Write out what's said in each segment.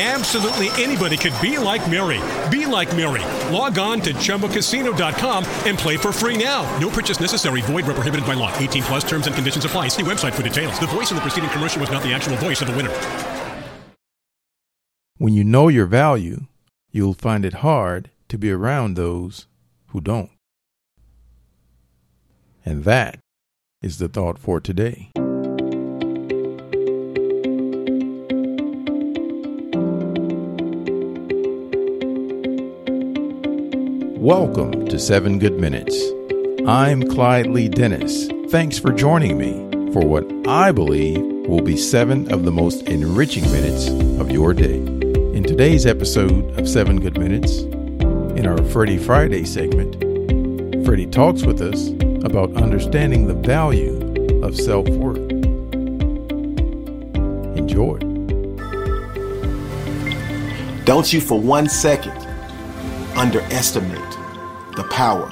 Absolutely anybody could be like Mary. Be like Mary. Log on to ChumbaCasino.com and play for free now. No purchase necessary. Void where prohibited by law. 18 plus terms and conditions apply. See website for details. The voice in the preceding commercial was not the actual voice of the winner. When you know your value, you'll find it hard to be around those who don't. And that is the thought for today. Welcome to 7 Good Minutes. I'm Clyde Lee Dennis. Thanks for joining me for what I believe will be seven of the most enriching minutes of your day. In today's episode of 7 Good Minutes, in our Freddie Friday segment, Freddie talks with us about understanding the value of self worth. Enjoy. Don't you for one second underestimate the power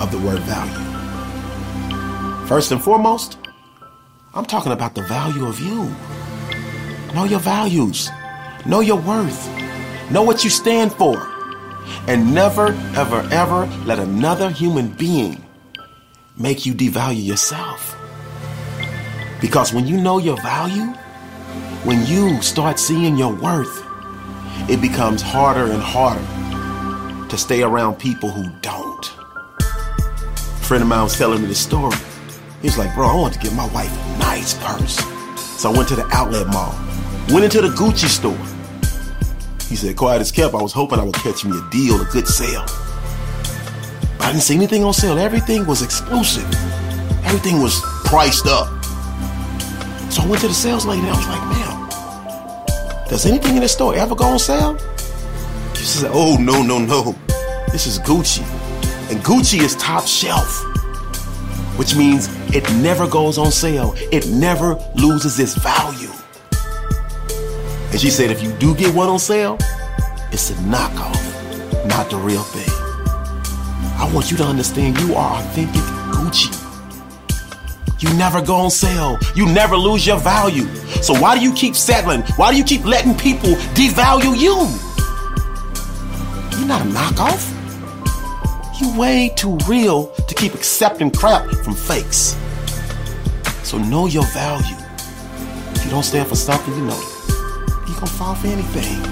of the word value. First and foremost, I'm talking about the value of you. Know your values, know your worth, know what you stand for, and never, ever, ever let another human being make you devalue yourself. Because when you know your value, when you start seeing your worth, it becomes harder and harder to stay around people who don't. A friend of mine was telling me this story. He was like, bro, I want to get my wife a nice purse. So I went to the outlet mall, went into the Gucci store. He said, quiet as kept, I was hoping I would catch me a deal, a good sale. But I didn't see anything on sale. Everything was exclusive. Everything was priced up. So I went to the sales lady and I was like, ma'am, does anything in this store ever go on sale? She said, oh, no, no, no. This is Gucci. And Gucci is top shelf, which means it never goes on sale. It never loses its value. And she said, if you do get one on sale, it's a knockoff, not the real thing. I want you to understand you are authentic Gucci. You never go on sale. You never lose your value. So why do you keep settling? Why do you keep letting people devalue you? Not a knockoff. You way too real to keep accepting crap from fakes. So know your value. If you don't stand for something, you know. You're gonna fall for anything.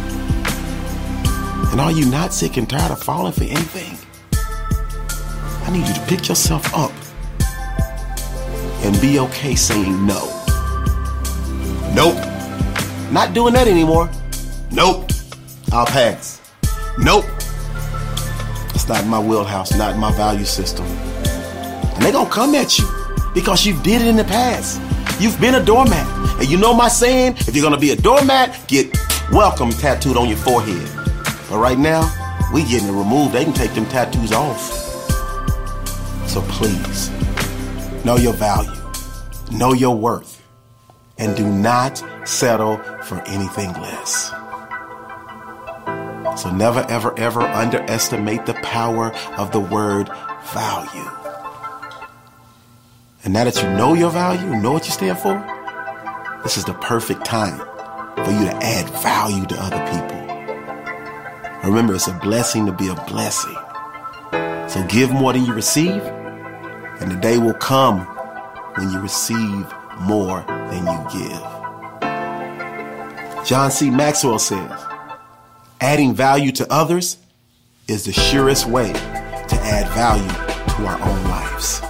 And are you not sick and tired of falling for anything? I need you to pick yourself up and be okay saying no. Nope. Not doing that anymore. Nope. I'll pass. Nope. Not in my wheelhouse, not in my value system. And they're gonna come at you because you did it in the past. You've been a doormat. And you know my saying? If you're gonna be a doormat, get welcome tattooed on your forehead. But right now, we getting it removed. They can take them tattoos off. So please, know your value, know your worth, and do not settle for anything less. So never, ever, ever underestimate the power of the word value. And now that you know your value, know what you stand for, this is the perfect time for you to add value to other people. Remember, it's a blessing to be a blessing. So give more than you receive, and the day will come when you receive more than you give. John C. Maxwell says, adding value to others is the surest way to add value to our own lives.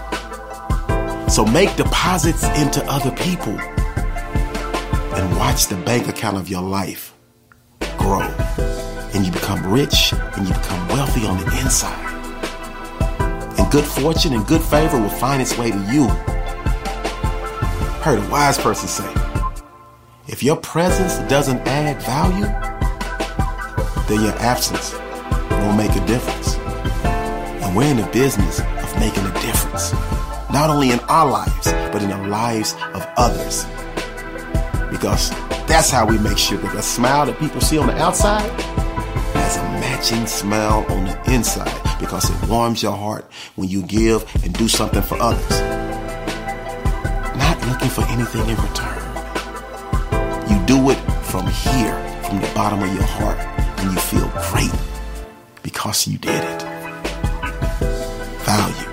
So make deposits into other people and watch the bank account of your life grow. And you become rich and you become wealthy on the inside. And good fortune and good favor will find its way to you. Heard a wise person say, if your presence doesn't add value, then your absence won't make a difference. And we're in the business of making a difference, not only in our lives, but in the lives of others. Because that's how we make sure that the smile that people see on the outside has a matching smile on the inside because it warms your heart when you give and do something for others. Not looking for anything in return. You do it from here, from the bottom of your heart, and you feel great because you did it. Value.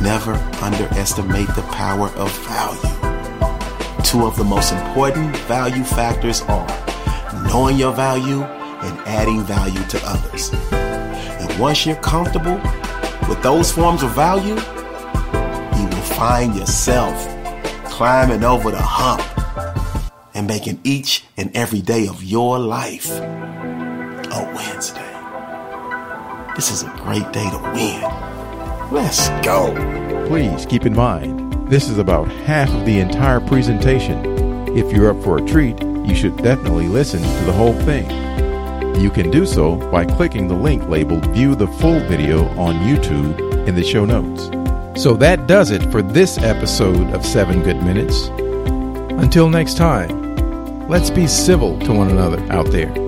Never underestimate the power of value. Two of the most important value factors are knowing your value and adding value to others. And once you're comfortable with those forms of value, you will find yourself climbing over the hump and making each and every day of your life a Wednesday. This is a great day to win. Let's go. Please keep in mind, this is about half of the entire presentation. If you're up for a treat, you should definitely listen to the whole thing. You can do so by clicking the link labeled View the Full Video on YouTube in the show notes. So that does it for this episode of 7 Good Minutes. Until next time, let's be civil to one another out there.